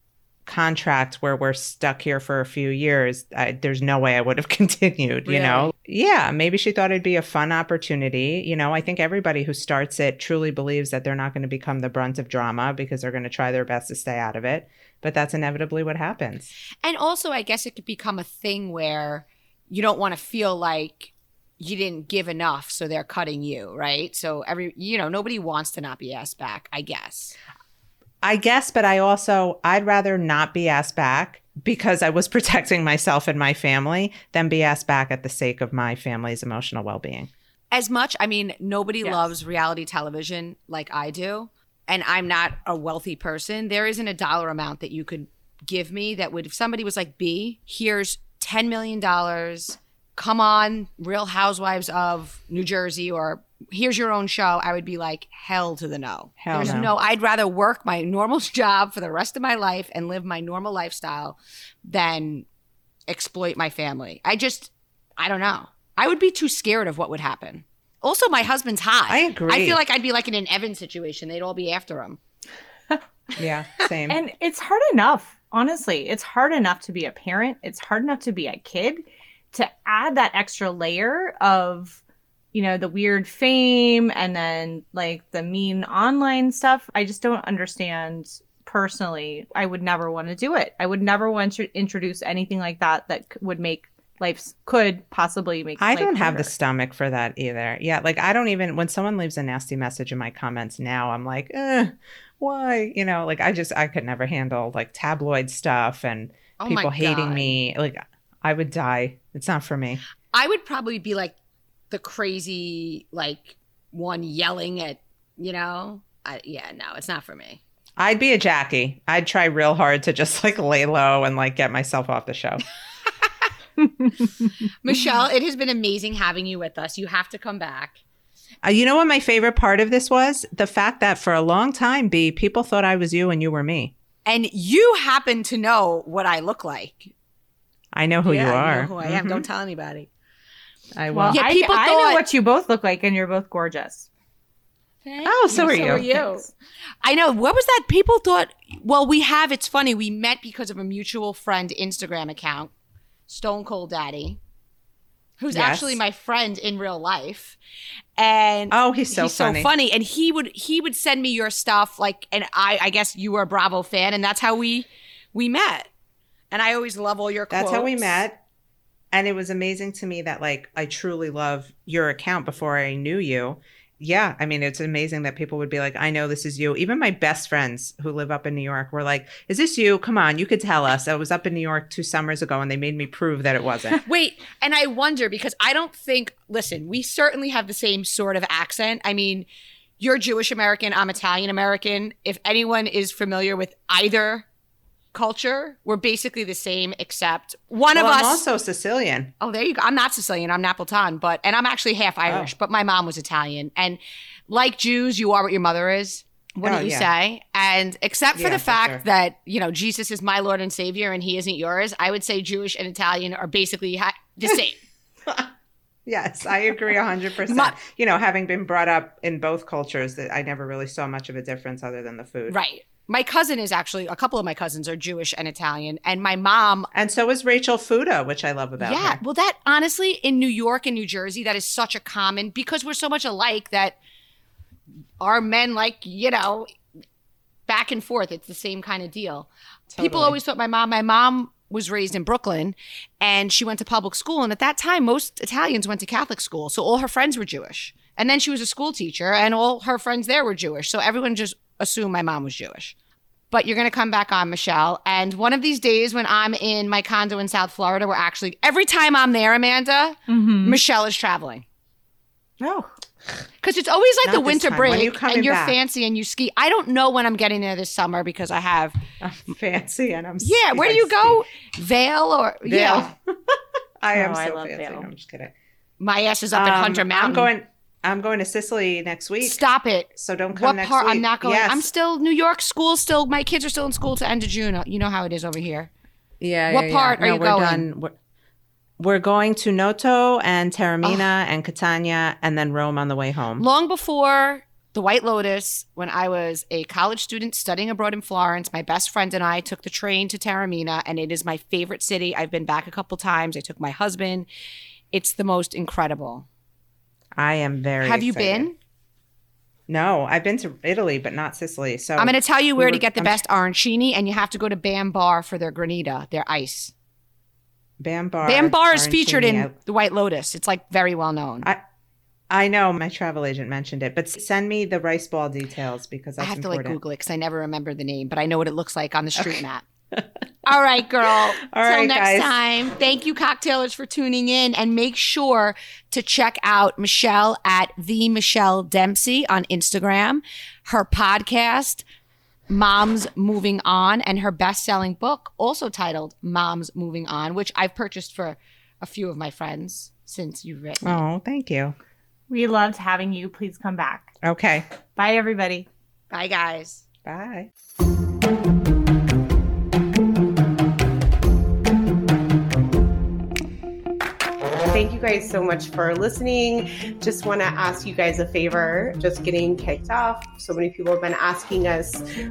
contract where we're stuck here for a few years, I, there's no way I would have continued, you know? Yeah, maybe she thought it'd be a fun opportunity. You know, I think everybody who starts it truly believes that they're not going to become the brunt of drama because they're going to try their best to stay out of it. But that's inevitably what happens. And also, I guess it could become a thing where you don't want to feel like you didn't give enough, so they're cutting you, right? So every, you know, nobody wants to not be asked back. I guess. I guess, but I also I'd rather not be asked back because I was protecting myself and my family than be asked back at the sake of my family's emotional well-being. As much, I mean, nobody Yes. loves reality television like I do, and I'm not a wealthy person. There isn't a dollar amount that you could give me that would, if somebody was like, "B, here's ten million dollars, come on, Real Housewives of New Jersey," or "Here's your own show," I would be like, "Hell to the no." Hell There's no. no. I'd rather work my normal job for the rest of my life and live my normal lifestyle than exploit my family. I just, I don't know. I would be too scared of what would happen. Also, my husband's hot. I agree. I feel like I'd be like in an Evan situation. They'd all be after him. Yeah, same. And it's hard enough, honestly. It's hard enough to be a parent. It's hard enough to be a kid. To add that extra layer of, you know, the weird fame and then like the mean online stuff, I just don't understand personally. I would never want to do it. I would never want to introduce anything like that that would make life could possibly make. I don't have the stomach for that either. Yeah, like I don't even when someone leaves a nasty message in my comments now, I'm like, eh, why? You know, like I just I could never handle like tabloid stuff and Oh people hating me. Like I would die. It's not for me. I would probably be like the crazy, like one yelling at, you know? I, yeah, no, it's not for me. I'd be a Jackie. I'd try real hard to just like lay low and like get myself off the show. Michelle, it has been amazing having you with us. You have to come back. Uh, you know what my favorite part of this was? The fact that for a long time, B, people thought I was you and you were me. And you happen to know what I look like. I know who Yeah, you are. I know who I am. Mhm. Don't tell anybody. I will. Well, Yeah, people I thought- know what you both look like, and you're both gorgeous. oh, so are you. are you. I know. What was that? People thought, well, we have, it's funny, we met because of a mutual friend Instagram account, Stone Cold Daddy, who's Yes. actually my friend in real life. And Oh, he's so he's funny. so funny. And he would he would send me your stuff, like and I I guess you were a Bravo fan, and that's how we we met. And I always love all your That's how we met. And it was amazing to me that like I truly love your account before I knew you. Yeah, I mean, it's amazing that people would be like, I know this is you. Even my best friends who live up in New York were like, Is this you? Come on, you could tell us. I was up in New York two summers ago and they made me prove that it wasn't. Wait, and I wonder because I don't think, listen, we certainly have the same sort of accent. I mean, you're Jewish American, I'm Italian American. If anyone is familiar with either culture, we're basically the same, except one well, of us. I'm also Sicilian. Oh, there you go. I'm not Sicilian. I'm Napolitan, but and I'm actually half oh. Irish, Oh. but my mom was Italian. And like Jews, you are what your mother is. Wouldn't Oh, you yeah. say? And except for Yeah, the for fact sure. that you know Jesus is my Lord and Savior, and He isn't yours, I would say Jewish and Italian are basically ha- the same. Yes, I agree 100%. My- you know, having been brought up in both cultures, that I never really saw much of a difference other than the food. right. My cousin is actually a couple of my cousins are Jewish and Italian, and my mom. And so is Rachel Fuda, which I love about yeah, her. well, that honestly in New York and New Jersey, that is such a common because we're so much alike that our men like you know back and forth. It's the same kind of deal. People always thought my mom. My mom was raised in Brooklyn, and she went to public school. And at that time, most Italians went to Catholic school, so all her friends were Jewish. And then she was a school teacher, and all her friends there were Jewish. So everyone just assumed my mom was Jewish. But you're going to come back on, Michelle. And one of these days when I'm in my condo in South Florida, we're actually, every time I'm there, Amanda, Mm-hmm. Michelle is traveling. Oh, Because it's always like Not the winter time. Break you and you're back? fancy and you ski. I don't know when I'm getting there this summer because I have, I'm fancy and I'm yeah, where do you go? Vail or, Vail. yeah. I am Oh, so I love fancy. Vail. No, I'm just kidding. My ass is up at Um, Hunter Mountain. I'm going. I'm going to Sicily next week. Stop it. So don't come What next part? week. I'm not going. Yes. I'm still New York school. Still, my kids are still in school to end of June. You know how it is over here. Yeah. What yeah, part yeah. are no, you we're going? Done. We're, we're going to Noto and Taormina Oh. and Catania and then Rome on the way home. Long before the White Lotus, when I was a college student studying abroad in Florence, my best friend and I took the train to Taormina, and it is my favorite city. I've been back a couple times. I took my husband. It's the most incredible. I am very. Have you excited. been? No, I've been to Italy, but not Sicily. So I'm going to tell you we where were- to get the I'm- best arancini, and you have to go to Bam Bar for their granita, their ice. Bam Bar. Bam Bar is featured in the White Lotus. It's like very well known. I, I know my travel agent mentioned it, but send me the rice ball details because I have to like. Google it because I never remember the name, but I know what it looks like on the street map. All right, girl. All Till right, next guys. time. Thank you, cocktailers, for tuning in, and make sure to check out Michelle at the Michelle Dempsey on Instagram, her podcast. Moms Moving On, and her best selling book, also titled Moms Moving On, which I've purchased for a few of my friends since you've written. Oh, thank you. we loved having you. Please come back. Okay. Bye, everybody. Bye, guys. Bye. Thank you guys so much for listening. Just want to ask you guys a favor, just getting kicked off. So many people have been asking us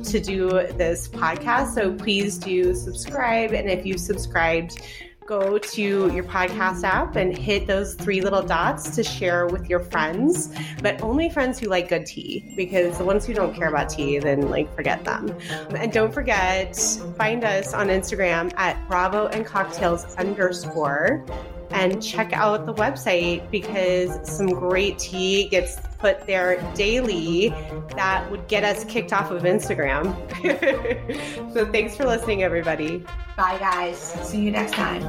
to do this podcast. So please do subscribe. And if you've subscribed, go to your podcast app and hit those three little dots to share with your friends, but only friends who like good tea, because the ones who don't care about tea, then like forget them. And don't forget, find us on Instagram at Bravo and Cocktails underscore and check out the website because some great tea gets put there daily that would get us kicked off of Instagram. so thanks for listening, everybody. Bye, guys. See you next time.